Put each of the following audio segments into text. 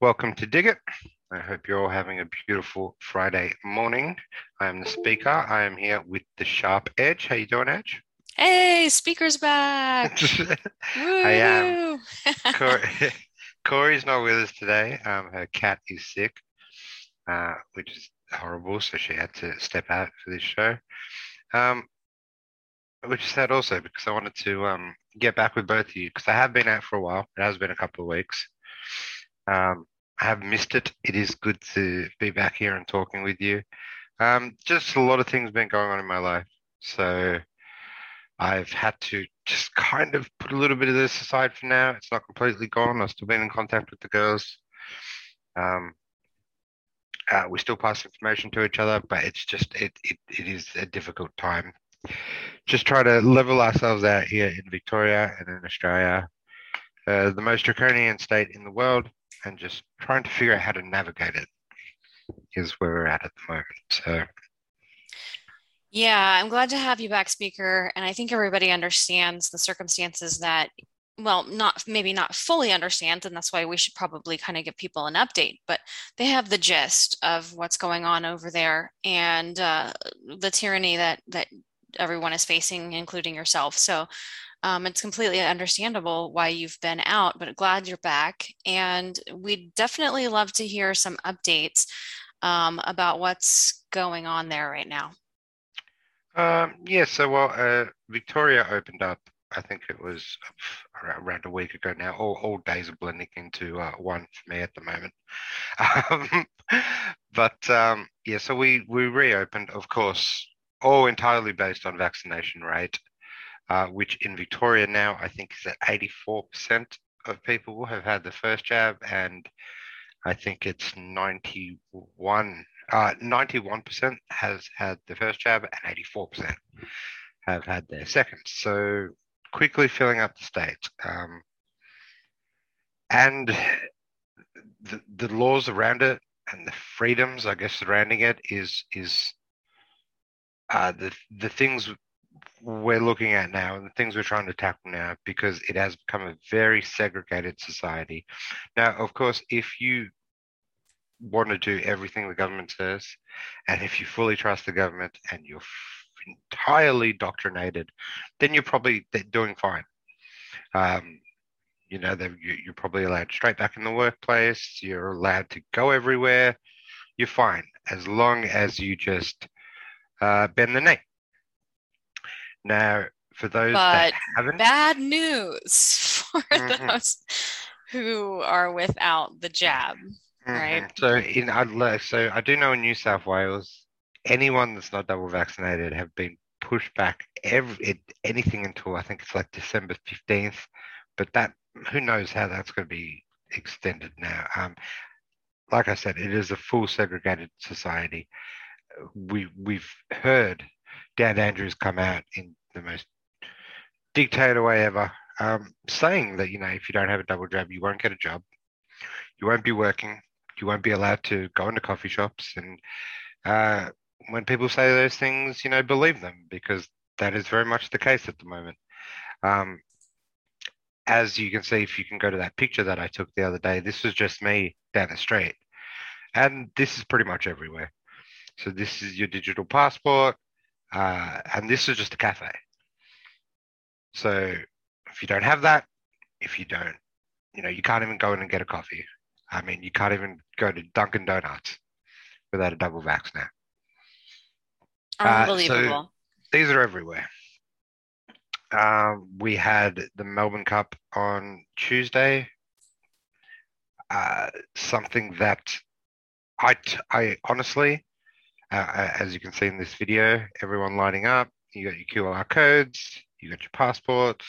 Welcome to Dig It. I hope you're all having a beautiful Friday morning. I am the speaker. I am here with the sharp Edge. How you doing, Edge? Hey, speaker's back. I am. Corey, Corey's not with us today. Um, her cat is sick, uh, which is horrible. So she had to step out for this show. Um, which is sad also because I wanted to um, get back with both of you because I have been out for a while. It has been a couple of weeks. Um, I have missed it. It is good to be back here and talking with you. Um, just a lot of things been going on in my life. So I've had to just kind of put a little bit of this aside for now. It's not completely gone. I've still been in contact with the girls. Um, uh, we still pass information to each other, but it's just it, it, it is a difficult time. Just try to level ourselves out here in Victoria and in Australia, uh, the most draconian state in the world, and just trying to figure out how to navigate it is where we're at at the moment. So. Yeah, I'm glad to have you back, speaker. And I think everybody understands the circumstances that, well, not maybe not fully understands, and that's why we should probably kind of give people an update. But they have the gist of what's going on over there and uh, the tyranny that that everyone is facing, including yourself. So um, it's completely understandable why you've been out, but glad you're back. And we'd definitely love to hear some updates um, about what's going on there right now. Um, yeah, so well, uh, Victoria opened up. I think it was around a week ago now. All, all days are blending into uh, one for me at the moment. Um, but um, yeah, so we we reopened, of course, all entirely based on vaccination rate, uh, which in Victoria now I think is at 84% of people have had the first jab, and I think it's 91, uh, 91% has had the first jab, and 84% have had their second. So quickly filling up the state. Um, and the, the laws around it and the freedoms, I guess, surrounding it is is uh, the the things we're looking at now and the things we're trying to tackle now because it has become a very segregated society. Now, of course, if you want to do everything the government says, and if you fully trust the government and you're entirely doctrinated, then you're probably doing fine. Um, you know, you're probably allowed straight back in the workplace. You're allowed to go everywhere. You're fine as long as you just uh, bend the knee. Now, for those but that haven't, bad news for mm-hmm. those who are without the jab, mm-hmm. right? So in so I do know in New South Wales, anyone that's not double vaccinated have been pushed back every anything until I think it's like December fifteenth, but that who knows how that's going to be extended now. Um, like I said, it is a full segregated society we we've heard Dan Andrews come out in the most dictator way ever, um, saying that you know if you don't have a double jab, you won't get a job, you won't be working, you won't be allowed to go into coffee shops, and uh, when people say those things, you know, believe them because that is very much the case at the moment. Um, as you can see, if you can go to that picture that I took the other day, this was just me down the street, and this is pretty much everywhere. So this is your digital passport, uh, and this is just a cafe. So if you don't have that, if you don't, you know, you can't even go in and get a coffee. I mean, you can't even go to Dunkin' Donuts without a double vax now. Unbelievable. Uh, so these are everywhere. Um, we had the Melbourne Cup on Tuesday. Uh, something that I, I honestly, uh, as you can see in this video, everyone lining up. You got your QR codes, you got your passports.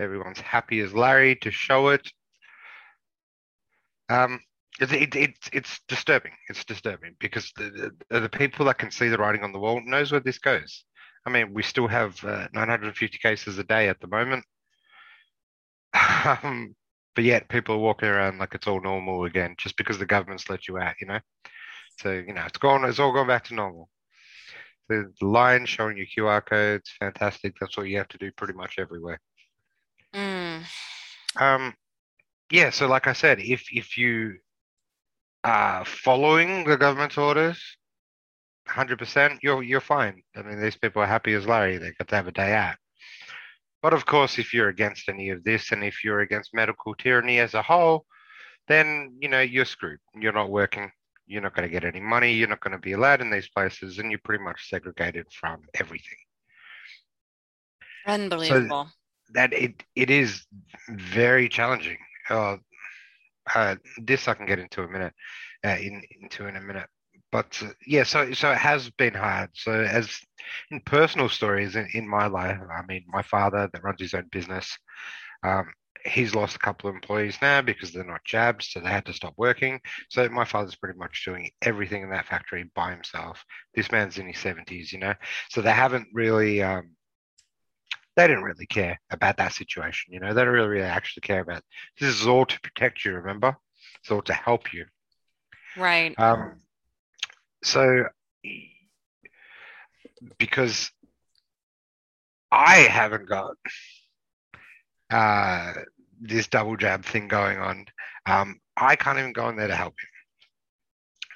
Everyone's happy as Larry to show it. Um, it, it, it's disturbing. It's disturbing because the, the, the, people that can see the writing on the wall knows where this goes. I mean, we still have uh, 950 cases a day at the moment. Um, but yet people are walking around like it's all normal again just because the government's let you out, you know? So you know, it's gone. It's all gone back to normal. The line showing you QR codes, fantastic. That's what you have to do pretty much everywhere. um, yeah. So, like I said, if if you are following the government's orders, hundred percent, you're you're fine. I mean, these people are happy as Larry. They got to have a day out. But of course, if you're against any of this, and if you're against medical tyranny as a whole, then you know you're screwed. You're not working. You're not going to get any money. You're not going to be allowed in these places, and you're pretty much segregated from everything. Unbelievable. So that it it is very challenging. Uh, uh, this I can get into a minute, uh, in into in a minute. But uh, yeah, so so it has been hard. So as in personal stories in, in my life, I mean, my father that runs his own business, um, he's lost a couple of employees now because they're not jabbed, so they had to stop working. So my father's pretty much doing everything in that factory by himself. This man's in his seventies, you know, so they haven't really. Um, they didn't really care about that situation, you know. They don't really, really actually care about. This is all to protect you. Remember, it's all to help you. Right. Um. So, because I haven't got uh, this double jab thing going on. Um, I can't even go in there to help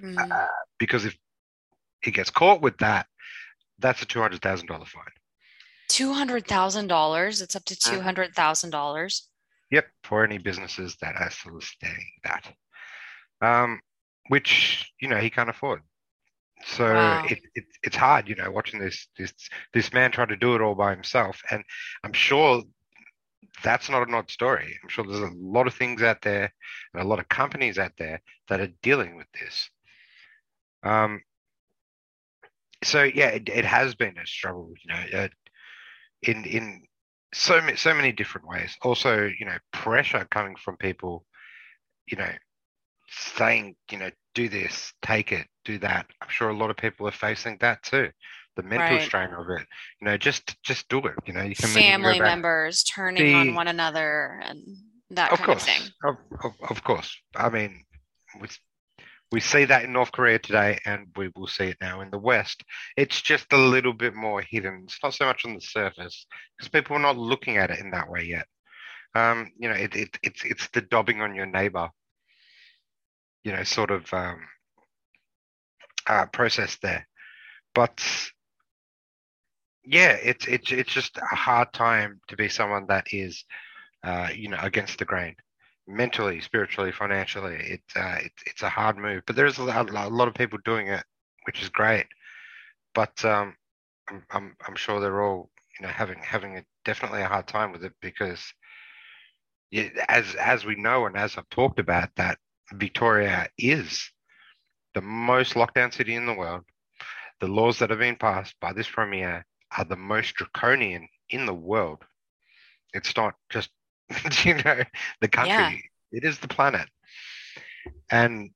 him mm. uh, because if he gets caught with that, that's a two hundred thousand dollar fine. Two hundred thousand dollars. It's up to uh-huh. two hundred thousand dollars. Yep, for any businesses that are soliciting that, um, which you know he can't afford. So wow. it, it, it's hard, you know, watching this this this man try to do it all by himself, and I'm sure that's not an odd story. I'm sure there's a lot of things out there and a lot of companies out there that are dealing with this. Um, so yeah, it, it has been a struggle, you know, uh, in in so so many different ways. Also, you know, pressure coming from people, you know, saying, you know, do this, take it, do that. I'm sure a lot of people are facing that too the mental right. strain of it. You know, just just do it. You know, you can family members turning the, on one another and that kind course, of thing. Of, of, of course. I mean, we, we see that in North Korea today, and we will see it now in the West. It's just a little bit more hidden. It's not so much on the surface because people are not looking at it in that way yet. Um, you know, it, it, it's it's the dobbing on your neighbor. You know, sort of um, uh, process there, but yeah, it's it's it's just a hard time to be someone that is, uh, you know, against the grain, mentally, spiritually, financially. It's uh, it's it's a hard move, but there's a, a lot of people doing it, which is great. But um, I'm, I'm I'm sure they're all you know having having a, definitely a hard time with it because, yeah, as as we know and as I've talked about, that Victoria is the most lockdown city in the world. The laws that have been passed by this premier are the most draconian in the world. It's not just, you know, the country, yeah. it is the planet. And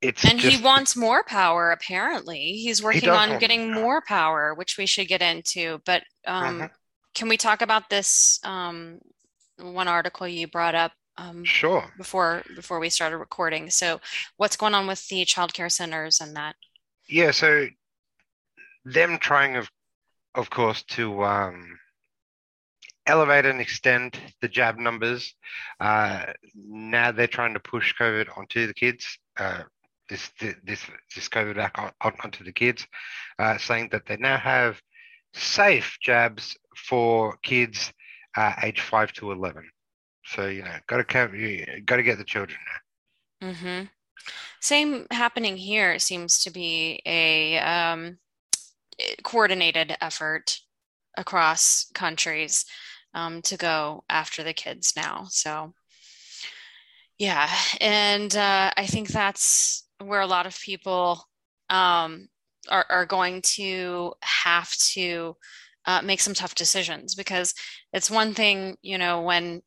it's and just, he wants more power apparently he's working he on getting more power which we should get into but um, uh-huh. can we talk about this um, one article you brought up um, sure before before we started recording so what's going on with the child care centers and that yeah so them trying of of course, to um, elevate and extend the jab numbers. Uh, now they're trying to push COVID onto the kids. Uh, this this this COVID back on, on, onto the kids, uh, saying that they now have safe jabs for kids uh, age five to eleven. So you know, got to got to get the children now. Mm-hmm. Same happening here. It seems to be a um, coordinated effort across countries um, to go after the kids now. So, yeah, and uh, I think that's where a lot of people um, are, are, going to have to uh, make some tough decisions because it's one thing, you know, when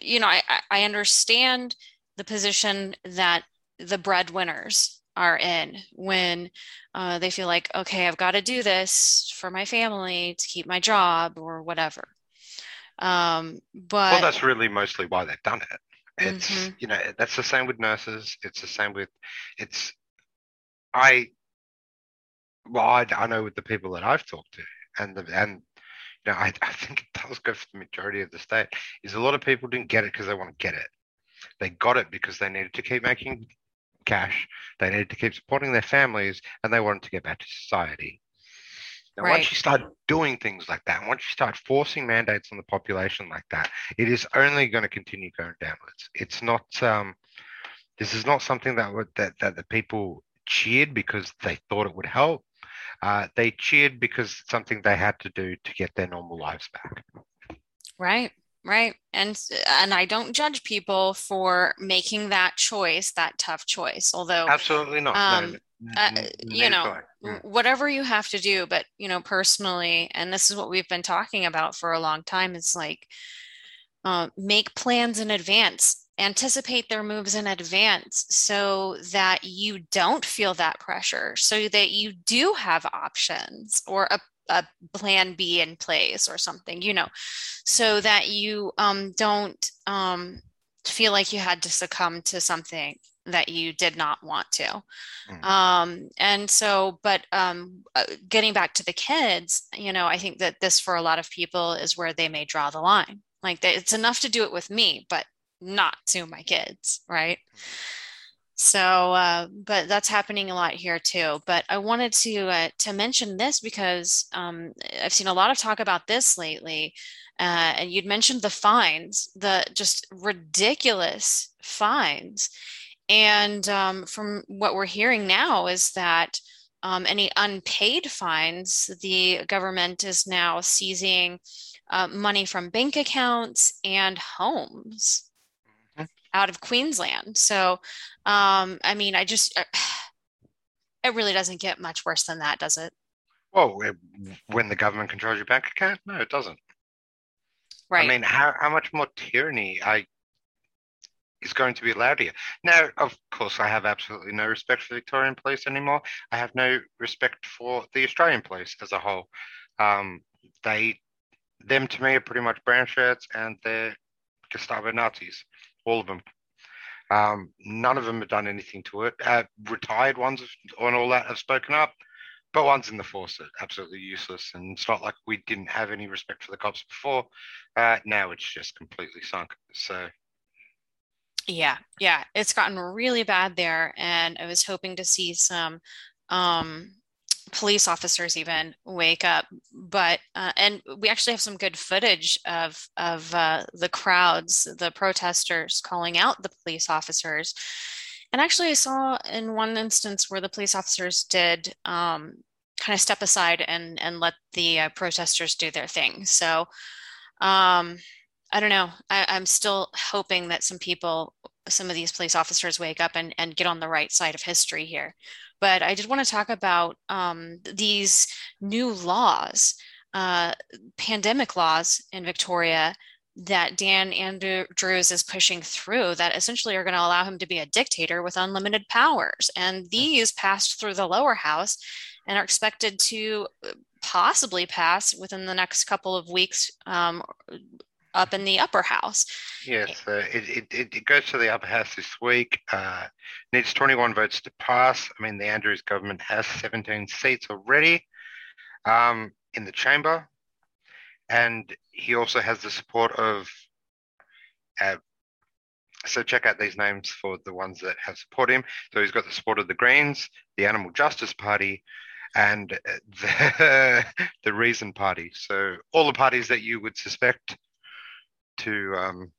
you know, I, I understand the position that the breadwinners are in when uh, they feel like, okay, I've got to do this for my family to keep my job or whatever. Um, but well, that's really mostly why they've done it. It's mm-hmm. you know that's the same with nurses. It's the same with it's I well I, I know with the people that I've talked to and the and you know I, I think it does go for the majority of the state, is a lot of people didn't get it because they want to get it. They got it because they needed to keep making cash, they needed to keep supporting their families, and they wanted to get back to society. Now, right. once you start doing things like that, once you start forcing mandates on the population like that, it is only going to continue going downwards. It's not. Um, this is not something that would that that the people cheered because they thought it would help. Uh, they cheered because it's something they had to do to get their normal lives back. Right right? And and i don't judge people for making that choice that tough choice although absolutely not. Um, no, uh, you know mm. whatever you have to do but you know personally and this is what we've been talking about for a long time is like uh, make plans in advance anticipate their moves in advance so that you don't feel that pressure so that you do have options or a a plan B in place or something, you know, so that you um, don't um, feel like you had to succumb to something that you did not want to. Mm. Um, and so, but um, uh, getting back to the kids, you know, I think that this for a lot of people is where they may draw the line. Like it's enough to do it with me, but not to my kids, right? Mm. So, uh, but that's happening a lot here too. But I wanted to uh, to mention this because um, I've seen a lot of talk about this lately. Uh, and you'd mentioned the fines, the just ridiculous fines. And um, from what we're hearing now is that um, any unpaid fines, the government is now seizing uh, money from bank accounts and homes out of Queensland. So, um, I mean, I just, uh, it really doesn't get much worse than that, does it? Well, when the government controls your bank account, no, it doesn't. Right. I mean, how, how much more tyranny I is going to be allowed here? Now, of course, I have absolutely no respect for the Victorian police anymore. I have no respect for the Australian police as a whole. Um, they, them to me, are pretty much brown shirts, and they're Gestapo Nazis all of them. Um, none of them have done anything to it. Uh, retired ones and all that have spoken up, but ones in the force are absolutely useless. And it's not like we didn't have any respect for the cops before. Uh, now it's just completely sunk. So. Yeah, yeah, it's gotten really bad there, and I was hoping to see some um, police officers even wake up but uh, and we actually have some good footage of of uh, the crowds the protesters calling out the police officers. And actually i saw in one instance where the police officers did um, kind of step aside and and let the uh, protesters do their thing. So um, i don't know. I, i'm still hoping that some people some of these police officers wake up and, and get on the right side of history here but I did want to talk about um, these new laws, uh, pandemic laws in Victoria that Dan Andrews is pushing through that essentially are going to allow him to be a dictator with unlimited powers. And these passed through the lower house and are expected to possibly pass within the next couple of weeks um, up in the upper house. Yes, uh, it, it, it goes to the upper house this week. Uh, needs 21 votes to pass. I mean, the Andrews government has 17 seats already um, in the chamber. And he also has the support of. Uh, so check out these names for the ones that have support him. So he's got the support of the Greens, the Animal Justice Party, and the, the Reason Party. So all the parties that you would suspect to um,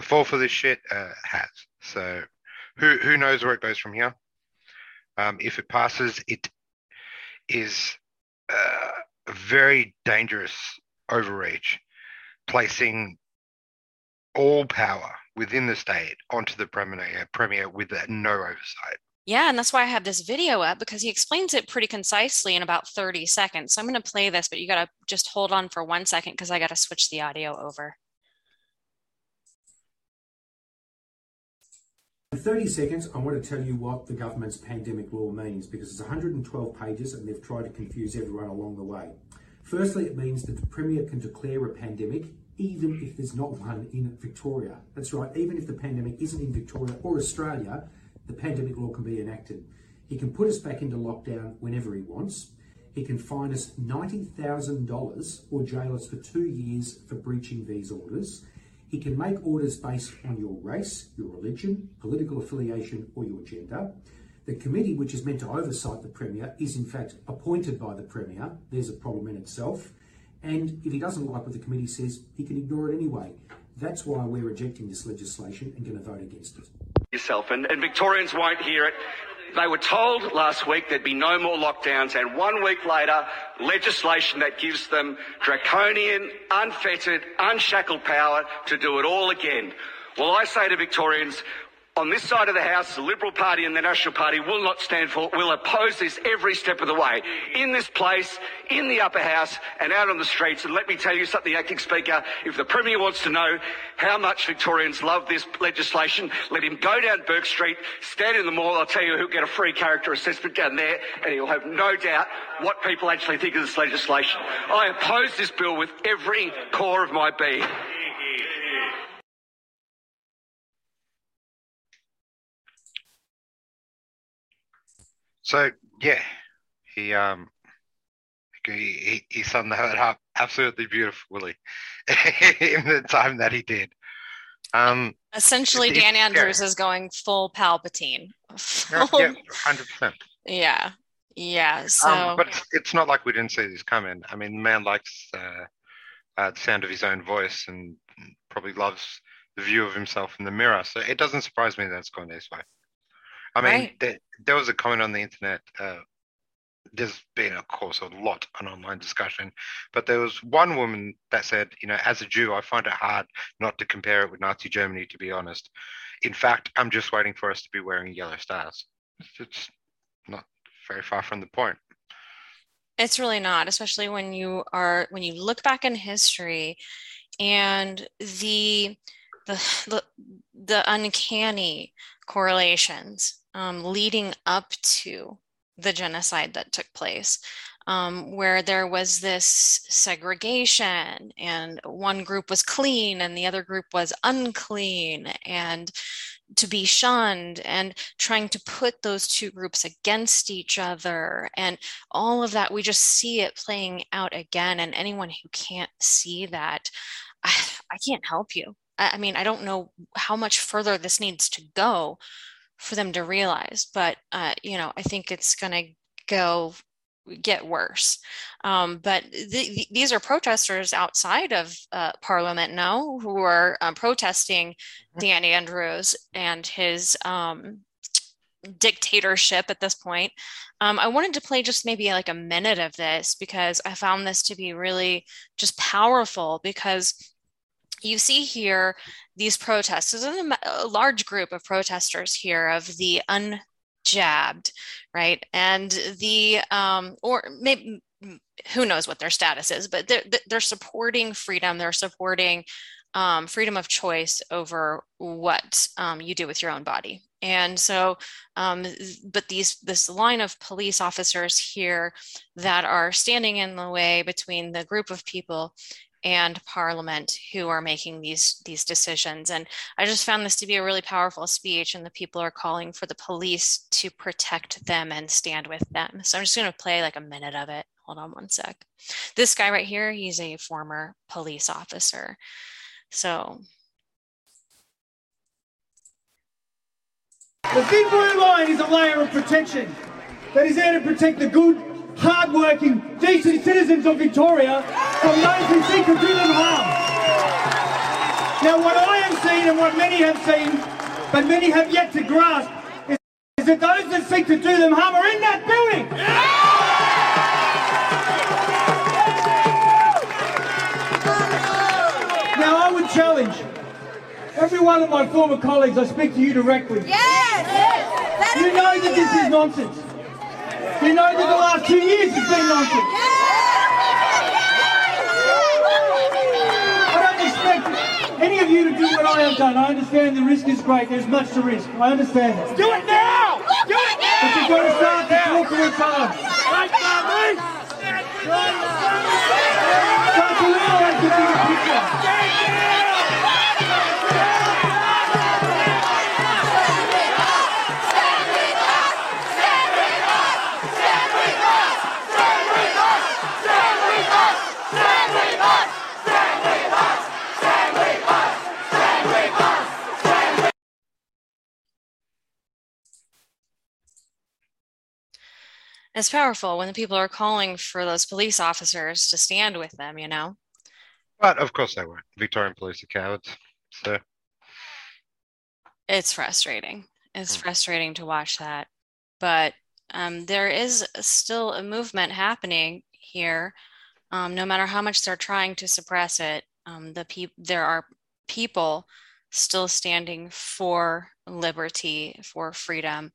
fall for this shit uh, has. So who who knows where it goes from here? Um, if it passes, it is uh, a very dangerous overreach, placing all power within the state onto the premier, premier with no oversight. Yeah, and that's why I have this video up because he explains it pretty concisely in about 30 seconds. So I'm going to play this, but you got to just hold on for one second because I got to switch the audio over. In 30 seconds, I want to tell you what the government's pandemic law means because it's 112 pages and they've tried to confuse everyone along the way. Firstly, it means that the Premier can declare a pandemic even if there's not one in Victoria. That's right, even if the pandemic isn't in Victoria or Australia, the pandemic law can be enacted. He can put us back into lockdown whenever he wants. he can fine us $90,000 or jail us for two years for breaching these orders. He can make orders based on your race, your religion, political affiliation, or your gender. The committee, which is meant to oversight the Premier, is in fact appointed by the Premier. There's a problem in itself. And if he doesn't like what the committee says, he can ignore it anyway. That's why we're rejecting this legislation and going to vote against it. Yourself and, and Victorians won't hear it. They were told last week there'd be no more lockdowns, and one week later, legislation that gives them draconian, unfettered, unshackled power to do it all again. Well, I say to Victorians, on this side of the House, the Liberal Party and the National Party will not stand for it. We'll oppose this every step of the way. In this place, in the upper house, and out on the streets. And let me tell you something, Acting Speaker, if the Premier wants to know how much Victorians love this legislation, let him go down Bourke Street, stand in the mall. I'll tell you he'll get a free character assessment down there, and he'll have no doubt what people actually think of this legislation. I oppose this bill with every core of my being. So yeah, he um he he, he summed that up absolutely beautifully in the time that he did. Um, Essentially, it- Dan yeah. Andrews is going full Palpatine. yeah, Full- yeah, hundred percent. yeah, yeah. So Um, but it's, it's not like we didn't see this coming. I mean, the man likes uh, uh, the sound of his own voice and probably loves the view of himself in the mirror. So it doesn't surprise me that it's gone this way. I mean, Right. there, there was a comment on the internet. Uh, there's been, of course, a lot on online discussion, but there was one woman that said, you know, as a Jew, I find it hard not to compare it with Nazi Germany, to be honest. In fact, I'm just waiting for us to be wearing yellow stars. It's not very far from the point. It's really not, especially when you are when you look back in history and the the the, the uncanny correlations um, leading up to the genocide that took place, um, where there was this segregation and one group was clean and the other group was unclean and to be shunned and trying to put those two groups against each other. And all of that we just see it playing out again. And anyone who can't see that i, I can't help you. I, I mean i don't know how much further this needs to go for them to realize but uh, you know i think it's going to go get worse um, but th- th- these are protesters outside of uh, parliament now who are uh, protesting dan andrews and his um, dictatorship at this point. Um, I wanted to play just maybe like a minute of this because I found this to be really just powerful because you see here these protests. There's a, a large group of protesters here of the unjabbed, right? And the, um, or maybe, who knows what their status is, but they're, they're supporting freedom. They're supporting um, freedom of choice over what um, you do with your own body. And so, um, but these this line of police officers here that are standing in the way between the group of people and Parliament who are making these these decisions. And I just found this to be a really powerful speech, and the people are calling for the police to protect them and stand with them. So I'm just going to play like a minute of it. Hold on one sec. This guy right here, he's a former police officer. So The thin blue line is a layer of protection that is there to protect the good, hard-working, decent citizens of Victoria from those who seek to do them harm. Now, what I have seen and what many have seen, but many have yet to grasp, is, is that those that seek to do them harm are in that building. Now, I would challenge every one of my former colleagues, I speak to you directly. Yes! You know that this is nonsense. You know that the last two years has been nonsense. I don't expect any of you to do what I have done. I understand the risk is great. There's much to risk. I understand that. Do it now! Do it now! But you've got to start to talk to it's hard. Start to realise the bigger picture. It's powerful when the people are calling for those police officers to stand with them, you know? But of course they weren't. Victorian police are cowards. So it's frustrating. It's Hmm. frustrating to watch that. But um, there is still a movement happening here. Um, no matter how much they're trying to suppress it, um, the peop there are people still standing for liberty, for freedom,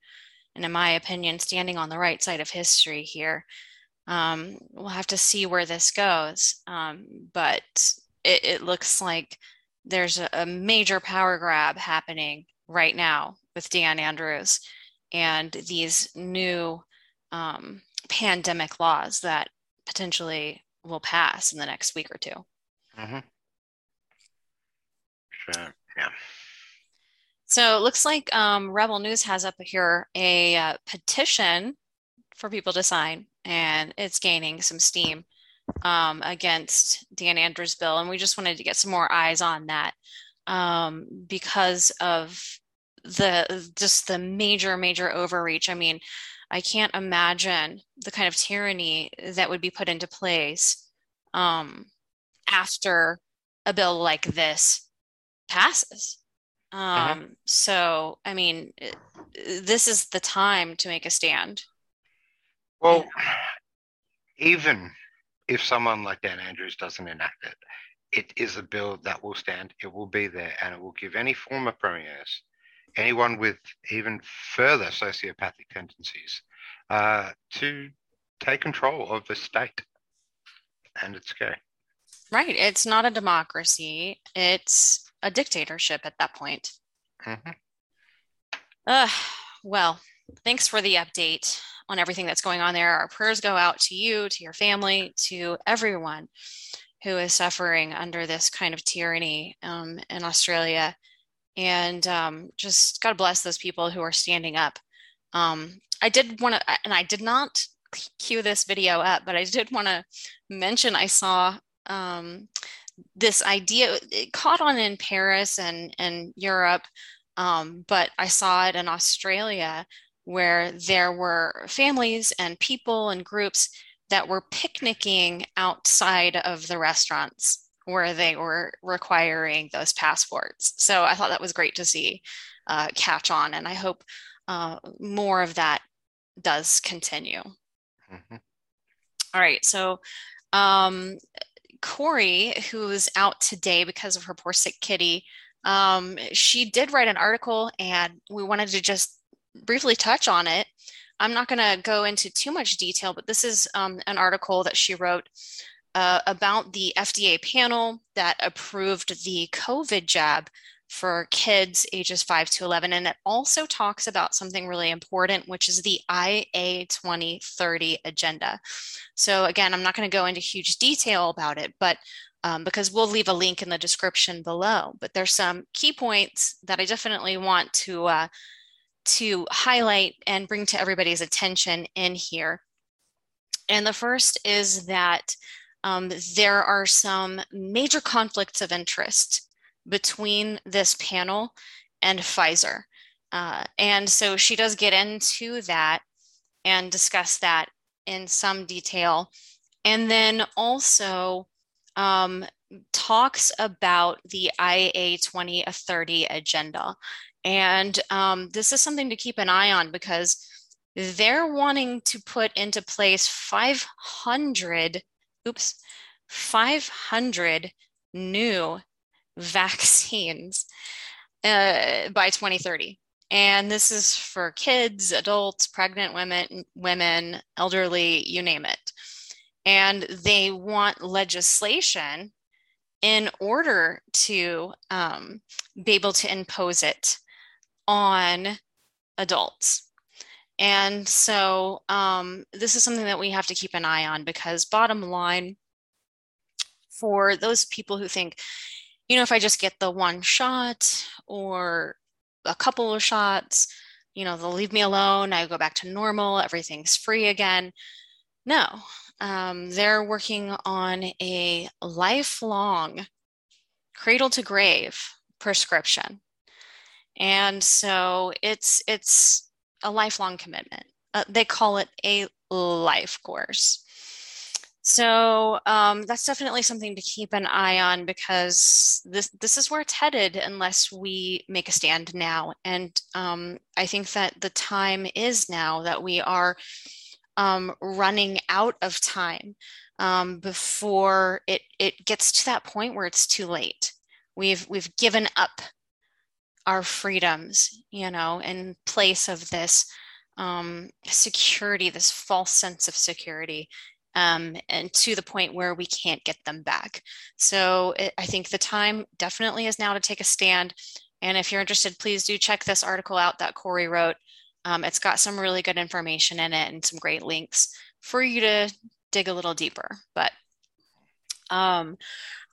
and in my opinion, standing on the right side of history here. Um, we'll have to see where this goes, um, but it, it looks like there's a, a major power grab happening right now with Dan Andrews and these new um, pandemic laws that potentially will pass in the next week or 2 mhm. Sure. Yeah. So it looks like um, Rebel News has up here a uh, petition for people to sign, and it's gaining some steam um, against Dan Andrews' bill. And we just wanted to get some more eyes on that um, because of the just the major, major overreach. I mean, I can't imagine the kind of tyranny that would be put into place um, after a bill like this passes. Um, so, I mean, it- this is the time to make a stand. Well, even if someone like Dan Andrews doesn't enact it, it is a bill that will stand. It will be there, and it will give any former premiers, anyone with even further sociopathic tendencies, uh, to take control of the state. And it's scary. Right. It's not a democracy, it's a dictatorship at that point. Mhm. Uh, well, thanks for the update on everything that's going on there. Our prayers go out to you, to your family, to everyone who is suffering under this kind of tyranny um, in Australia. And um, just God bless those people who are standing up. Um, I did want to, and I did not cue this video up, but I did want to mention I saw um, this idea, it caught on in Paris and, and Europe um, but I saw it in Australia where there were families and people and groups that were picnicking outside of the restaurants where they were requiring those passports. So I thought that was great to see uh, catch on, and I hope uh, more of that does continue. Mhm. All right, so um, Corey, who's out today because of her poor sick kitty, um, she did write an article, and we wanted to just briefly touch on it. I'm not going to go into too much detail, but this is um, an article that she wrote uh, about the FDA panel that approved the COVID jab for kids ages 5 to 11. And it also talks about something really important, which is the IA 2030 agenda. So, again, I'm not going to go into huge detail about it, but um, because we'll leave a link in the description below. But there's some key points that I definitely want to uh, to highlight and bring to everybody's attention in here. And the first is that um, there are some major conflicts of interest between this panel and Pfizer. Uh, and so she does get into that and discuss that in some detail. And then also um, talks about the IA 2030 agenda. And um, this is something to keep an eye on because they're wanting to put into place 500, oops, 500 new vaccines uh, by 2030. And this is for kids, adults, pregnant women, women, elderly, you name it. And they want legislation in order to um, be able to impose it on adults. And so um, this is something that we have to keep an eye on because, bottom line, for those people who think, you know, if I just get the one shot or a couple of shots, you know, they'll leave me alone. I go back to normal, everything's free again. No, um, they're working on a lifelong cradle to grave prescription. And so it's it's a lifelong commitment. Uh, they call it a life course. So um, that's definitely something to keep an eye on because this this is where it's headed unless we make a stand now. And um, I think that the time is now that we are um, running out of time um, before it it gets to that point where it's too late. We've we've given up our freedoms, you know, in place of this um, security, this false sense of security um, and to the point where we can't get them back. So it, I think the time definitely is now to take a stand. And if you're interested, please do check this article out that Corey wrote. Um, it's got some really good information in it and some great links for you to dig a little deeper. But um,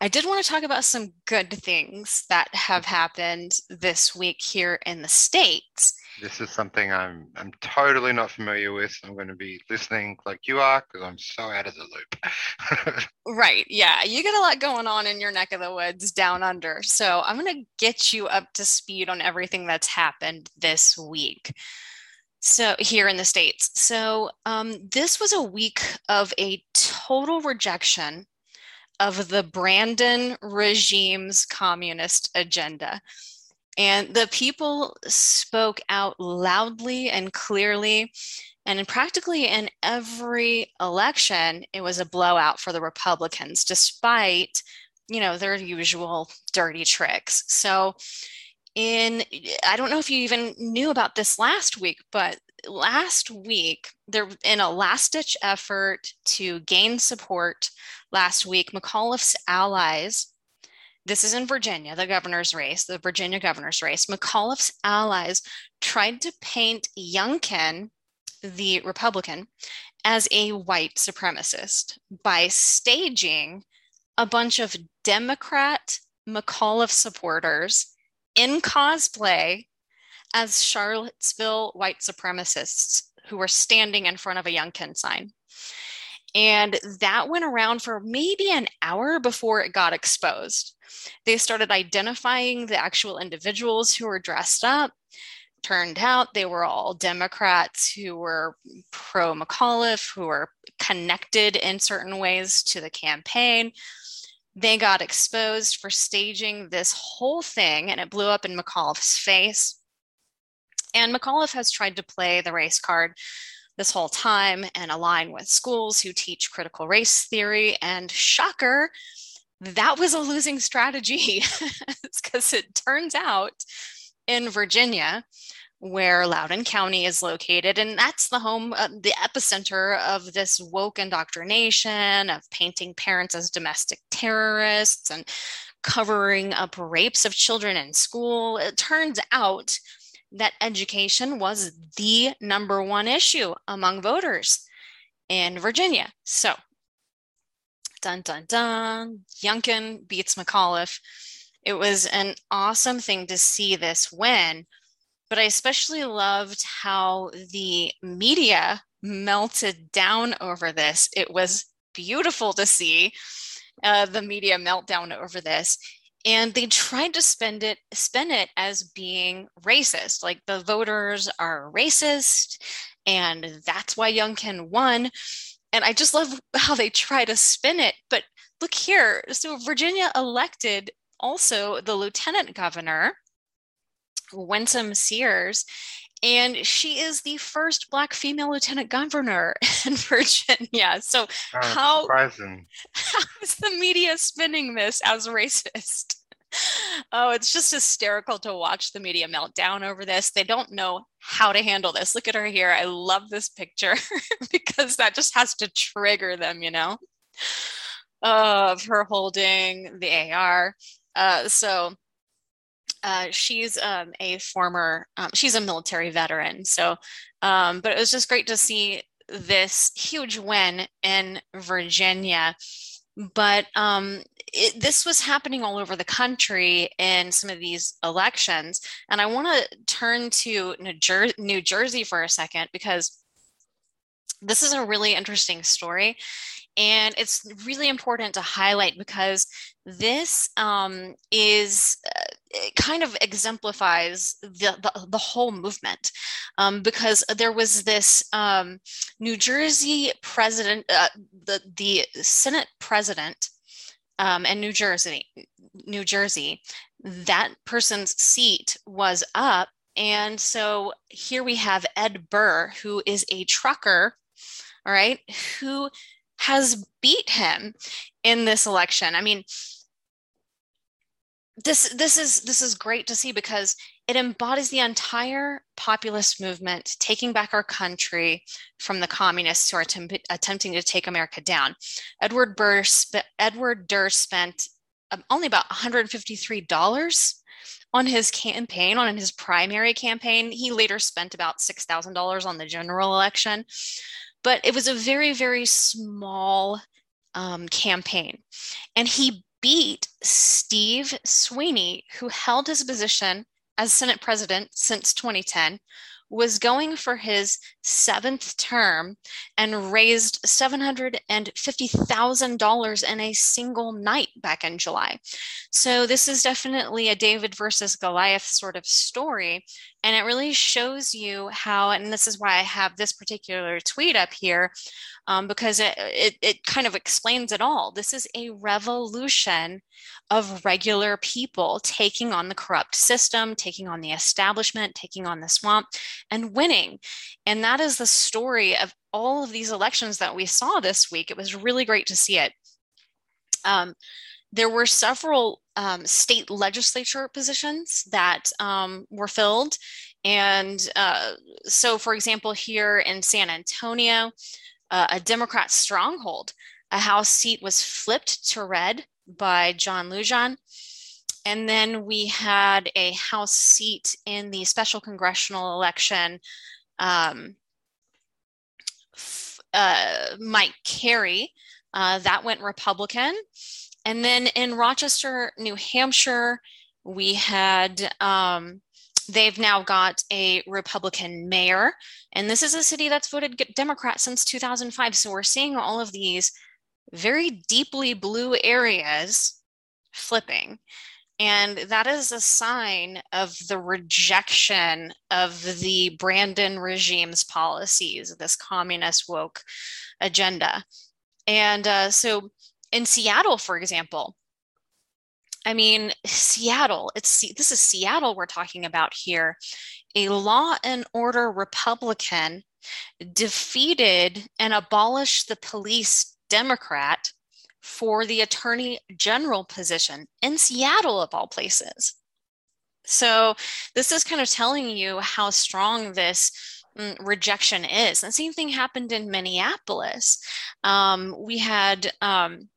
I did want to talk about some good things that have happened this week here in the States. This is something I'm I'm totally not familiar with. I'm going to be listening like you are because I'm so out of the loop. right. Yeah. You get a lot going on in your neck of the woods down under. So I'm going to get you up to speed on everything that's happened this week. So here in the States. So um, this was a week of a total rejection of the Brandon regime's communist agenda. And the people spoke out loudly and clearly. And in practically in every election, it was a blowout for the Republicans, despite, you know, their usual dirty tricks. So in I don't know if you even knew about this last week, but last week there in a last ditch effort to gain support last week, McAuliffe's allies this is in Virginia, the governor's race, the Virginia governor's race. McAuliffe's allies tried to paint Youngkin, the Republican, as a white supremacist by staging a bunch of Democrat McAuliffe supporters in cosplay as Charlottesville white supremacists who were standing in front of a Youngkin sign. And that went around for maybe an hour before it got exposed. They started identifying the actual individuals who were dressed up. Turned out they were all Democrats who were pro McAuliffe, who were connected in certain ways to the campaign. They got exposed for staging this whole thing, and it blew up in McAuliffe's face. And McAuliffe has tried to play the race card this whole time and align with schools who teach critical race theory. And shocker, that was a losing strategy because it turns out in Virginia, where Loudoun County is located, and that's the home, uh, the epicenter of this woke indoctrination of painting parents as domestic terrorists and covering up rapes of children in school. It turns out that education was the number one issue among voters in Virginia. So, dun dun dun, Youngkin beats McAuliffe. It was an awesome thing to see this win, but I especially loved how the media melted down over this. It was beautiful to see uh, the media meltdown over this and they tried to spend it spin it as being racist like the voters are racist and that's why youngkin won and i just love how they try to spin it but look here so virginia elected also the lieutenant governor winsome sears and she is the first black female lieutenant governor in Virginia. So oh, how, surprising. how is the media spinning this as racist? Oh, it's just hysterical to watch the media melt down over this. They don't know how to handle this. Look at her here. I love this picture because that just has to trigger them, you know, of her holding the AR. Uh, so uh, she's um, a former, um, she's a military veteran. So, um, but it was just great to see this huge win in Virginia. But um, it, this was happening all over the country in some of these elections. And I want to turn to New, Jer- New Jersey for a second because this is a really interesting story. And it's really important to highlight because this um, is uh, it kind of exemplifies the, the, the whole movement um, because there was this um, New Jersey president, uh, the, the Senate president um, and New Jersey, New Jersey, that person's seat was up. And so here we have Ed Durr, who is a trucker, all right, who has beat him in this election. I mean, this this is this is great to see because it embodies the entire populist movement taking back our country from the communists who are attempt, attempting to take America down. Edward Burr Edward Durr spent um, only about $153 on his campaign, on his primary campaign. He later spent about $6,000 on the general election, but it was a very, very small um, campaign. And he beat Steve Sweeney, who held his position as Senate president since 2010, was going for his seventh term and raised $750,000 in a single night back in July. So, this is definitely a David versus Goliath sort of story. And it really shows you how, and this is why I have this particular tweet up here, um, because it, it, it kind of explains it all. This is a revolution of regular people taking on the corrupt system, taking on the establishment, taking on the swamp, and winning. And that is the story of all of these elections that we saw this week. It was really great to see it. Um, there were several um, state legislature positions that um, were filled. And uh, so, for example, here in San Antonio, uh, a Democrat stronghold. A House seat was flipped to red by John Lujan. And then we had a House seat in the special congressional election. Um, uh, Mike Carey, uh, that went Republican. And then in Rochester, New Hampshire, we had um, They've now got a Republican mayor, and this is a city that's voted Democrat since 2005. So we're seeing all of these very deeply blue areas flipping. And that is a sign of the rejection of the Brandon regime's policies, this communist woke agenda. And uh, so in Seattle, for example, I mean, Seattle, it's this is Seattle we're talking about here. A law and order Republican defeated and abolished the police Democrat for the attorney general position in Seattle, of all places. So, this is kind of telling you how strong this mm, rejection is. And the same thing happened in Minneapolis. Um, we had um,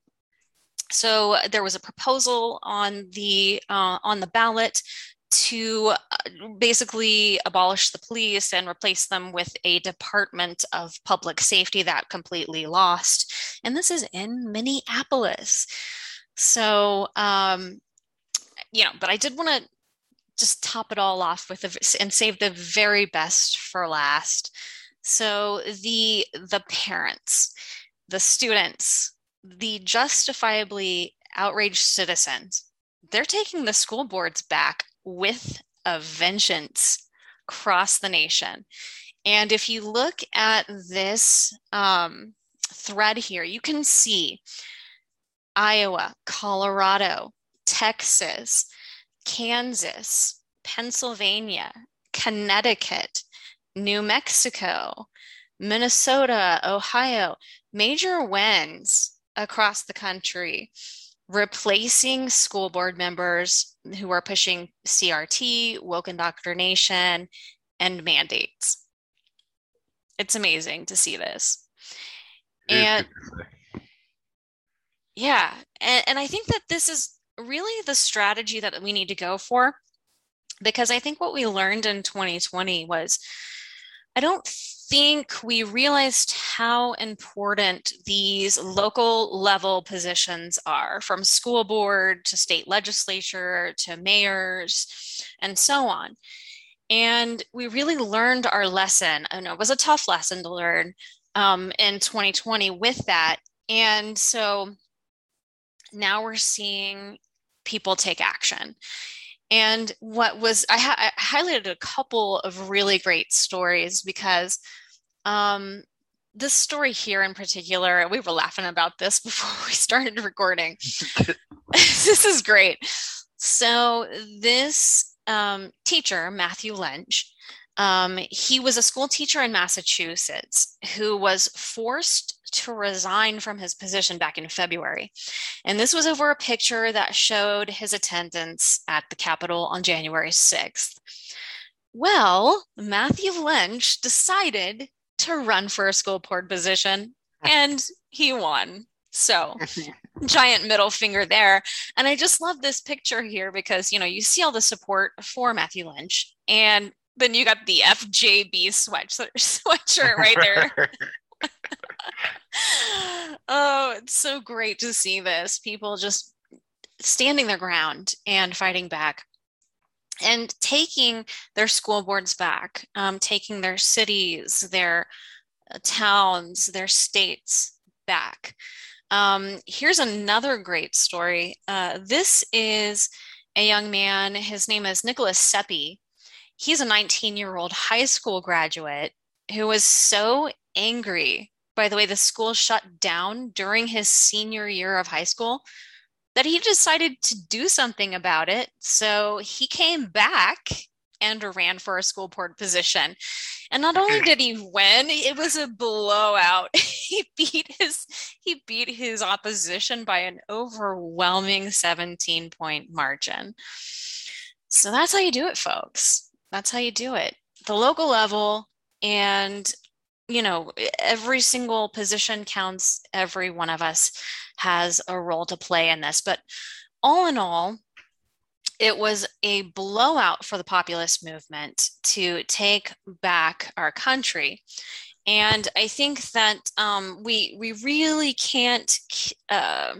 so uh, there was a proposal on the uh, on the ballot to uh, basically abolish the police and replace them with a department of public safety that completely lost. And this is in Minneapolis. So, um, you know, but I did want to just top it all off with a, and save the very best for last. So the the parents, the students, the justifiably outraged citizens, they're taking the school boards back with a vengeance across the nation. And if you look at this um, thread here, you can see Iowa, Colorado, Texas, Kansas, Pennsylvania, Connecticut, New Mexico, Minnesota, Ohio, major wins across the country replacing school board members who are pushing CRT, woke indoctrination, and mandates. It's amazing to see this. And yeah, and, and I think that this is really the strategy that we need to go for because I think what we learned in 2020 was I don't think we realized how important these local level positions are from school board to state legislature to mayors and so on. And we really learned our lesson. And it was a tough lesson to learn um, in 2020 with that. And so now we're seeing people take action. And what was, I, ha- I highlighted a couple of really great stories because um, this story here in particular, we were laughing about this before we started recording. this is great. So, this um, teacher, Matthew Lynch, um, he was a school teacher in Massachusetts who was forced to resign from his position back in February. And this was over a picture that showed his attendance at the Capitol on January 6th. Well, Matthew Lynch decided to run for a school board position and he won. So, giant middle finger there. And I just love this picture here because, you know, you see all the support for Matthew Lynch and then you got the FJB sweatshirt, sweatshirt right there. oh, it's so great to see this. People just standing their ground and fighting back and taking their school boards back, um, taking their cities, their uh, towns, their states back. Um, here's another great story. Uh, this is a young man. His name is Nicholas Seppi. He's a 19 year old high school graduate who was so angry by the way the school shut down during his senior year of high school that he decided to do something about it. So he came back and ran for a school board position. And not only did he win, it was a blowout. he beat his he beat his opposition by an overwhelming 17 point margin. So that's how you do it, folks. That's how you do it. The local level and you know, every single position counts. Every one of us has a role to play in this. But all in all, it was a blowout for the populist movement to take back our country. And I think that um, we we really can't uh,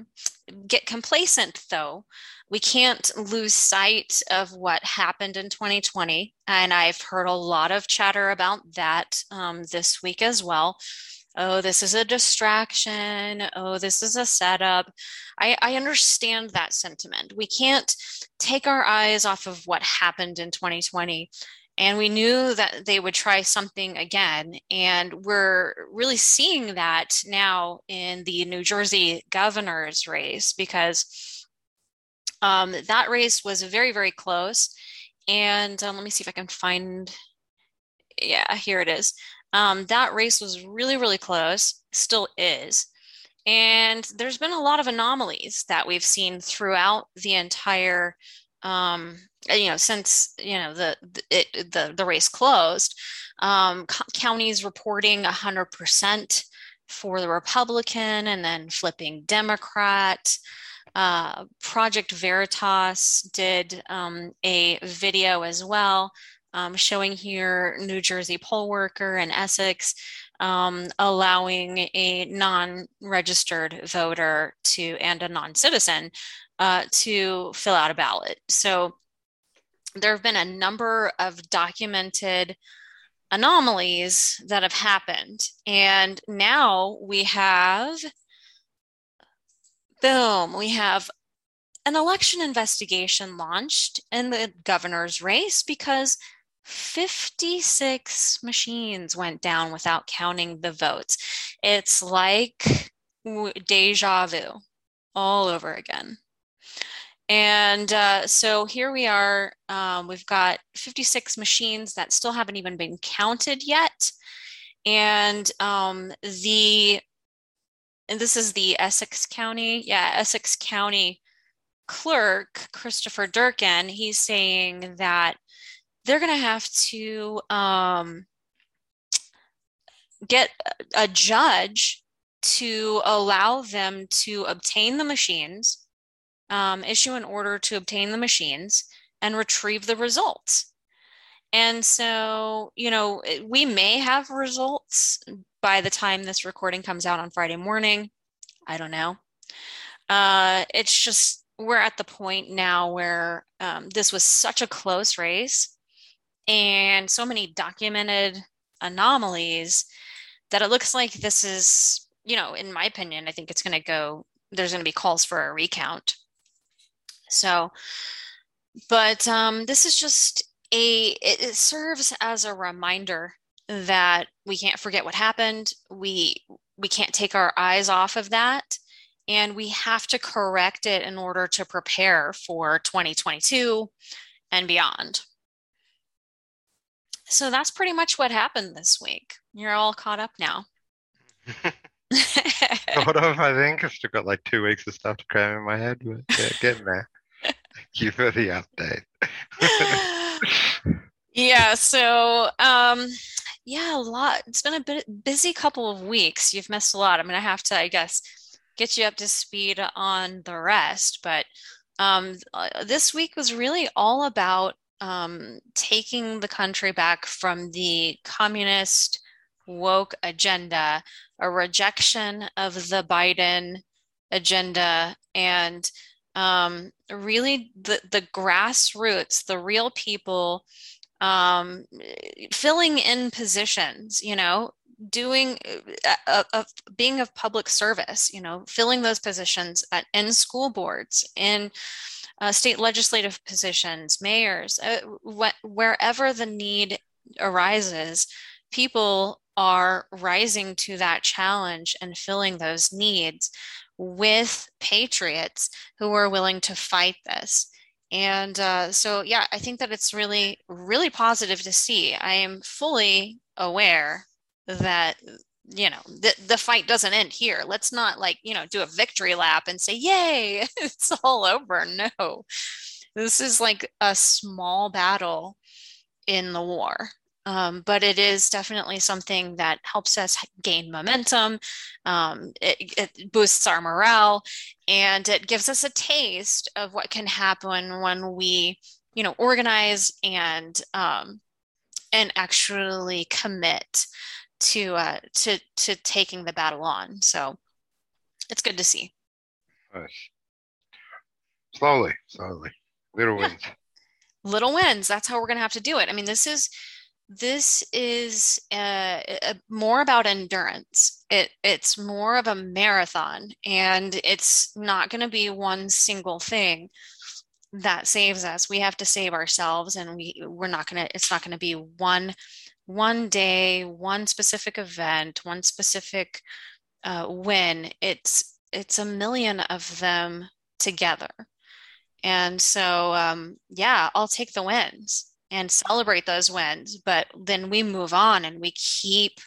get complacent, though, we can't lose sight of what happened in 2020. And I've heard a lot of chatter about that um, this week as well. Oh, this is a distraction. Oh, this is a setup. I, I understand that sentiment. We can't take our eyes off of what happened in 2020 and we knew that they would try something again and we're really seeing that now in the new jersey governor's race because um, that race was very, very close. And um, let me see if I can find, yeah, here it is. Um, that race was really, really close, still is. And there's been a lot of anomalies that we've seen throughout the entire, um, you know, since you know the the, it, the, the race closed. Um, co- counties reporting 100% for the Republican and then flipping Democrat. Uh, Project Veritas did um, a video as well, um, showing here New Jersey poll worker in Essex um, allowing a non-registered voter to and a non-citizen uh, to fill out a ballot. So there have been a number of documented anomalies that have happened, and now we have boom, we have an election investigation launched in the governor's race because 56 machines went down without counting the votes. It's like deja vu all over again. And uh, so here we are. Um, we've got 56 machines that still haven't even been counted yet. And um, the and this is the Essex County, yeah, Essex County clerk, Christopher Durkin, he's saying that they're going to have to um, get a judge to allow them to obtain the machines, um, issue an order to obtain the machines, and retrieve the results. And so, you know, we may have results by the time this recording comes out on Friday morning. I don't know. Uh, it's just, we're at the point now where um, this was such a close race and so many documented anomalies that it looks like this is, you know, in my opinion, I think it's going to go, there's going to be calls for a recount. So but um, this is just a it, it serves as a reminder that we can't forget what happened. We we can't take our eyes off of that and we have to correct it in order to prepare for 2022 and beyond. So that's pretty much what happened this week. You're all caught up now. sort of, I think. I've still got like two weeks of stuff to cram in my head, but yeah, getting there. Thank you for the update. yeah, so um yeah, a lot. It's been a bit busy couple of weeks. You've missed a lot. I'm gonna have to, I guess, get you up to speed on the rest. But um, uh, this week was really all about um, taking the country back from the communist woke agenda, a rejection of the Biden agenda, and um, really the, the grassroots, the real people um, filling in positions, you know, doing uh, of being of public service you know filling those positions at, in school boards in uh, state legislative positions mayors uh, wh- wherever the need arises people are rising to that challenge and filling those needs with patriots who are willing to fight this and uh, so yeah i think that it's really really positive to see. I am fully aware that you know the, the fight doesn't end here. Let's not like you know do a victory lap and say yay it's all over. No. This is like a small battle in the war um, but it is definitely something that helps us gain momentum um, it, it, boosts our morale and it gives us a taste of what can happen when we you know organize and um, and actually commit to uh, to to taking the battle on. So it's good to see. Nice. Slowly, slowly, little wins. Little wins. That's how we're going to have to do it. I mean, this is this is uh, a, more about endurance. It it's more of a marathon, and it's not going to be one single thing that saves us. We have to save ourselves, and we we're not going to. It's not going to be one one day, one specific event, one specific uh, win. It's it's a million of them together. And so, um, yeah, I'll take the wins and celebrate those wins. But then we move on and we keep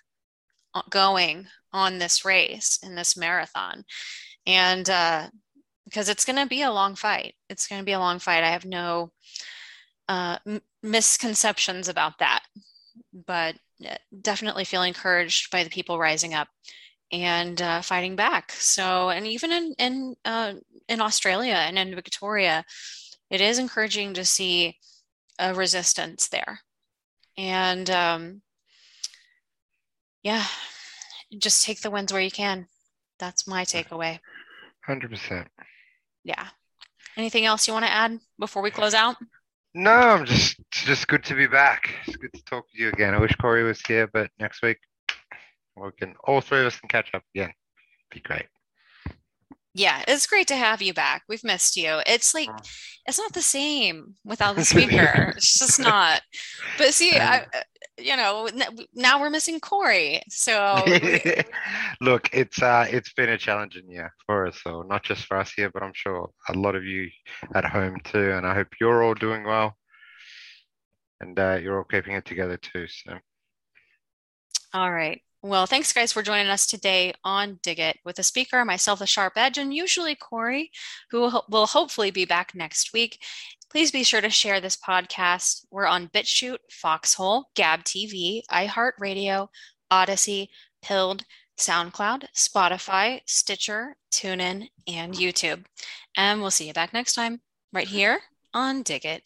going on this race in this marathon. And uh, because it's going to be a long fight, it's going to be a long fight. I have no uh, m- misconceptions about that but uh, definitely feel encouraged by the people rising up and uh, fighting back. So, and even in in uh, in Australia and in Victoria, it is encouraging to see a resistance there, and um, yeah, just take the wins where you can. That's my takeaway. Hundred percent. Yeah. Anything else you want to add before we close out? No, I'm just it's just good to be back. It's good to talk to you again. I wish Corey was here, but next week we can all three of us can catch up again. Be great. Yeah, it's great to have you back. We've missed you. It's like it's not the same without the speaker. it's just not. But see, I, you know, now we're missing Corey. So look, it's uh, it's been a challenging year for us, so not just for us here, but I'm sure a lot of you at home too. And I hope you're all doing well, and uh, you're all keeping it together too. So, all right. Well, thanks guys for joining us today on Dig It with a speaker, myself, the Sharp Edge, and usually Corey, who will, will hopefully be back next week. Please be sure to share this podcast. We're on BitChute, Foxhole, Gab TV, iHeartRadio, Odysee, Pilled, SoundCloud, Spotify, Stitcher, TuneIn, and YouTube. And we'll see you back next time, right here on Dig It.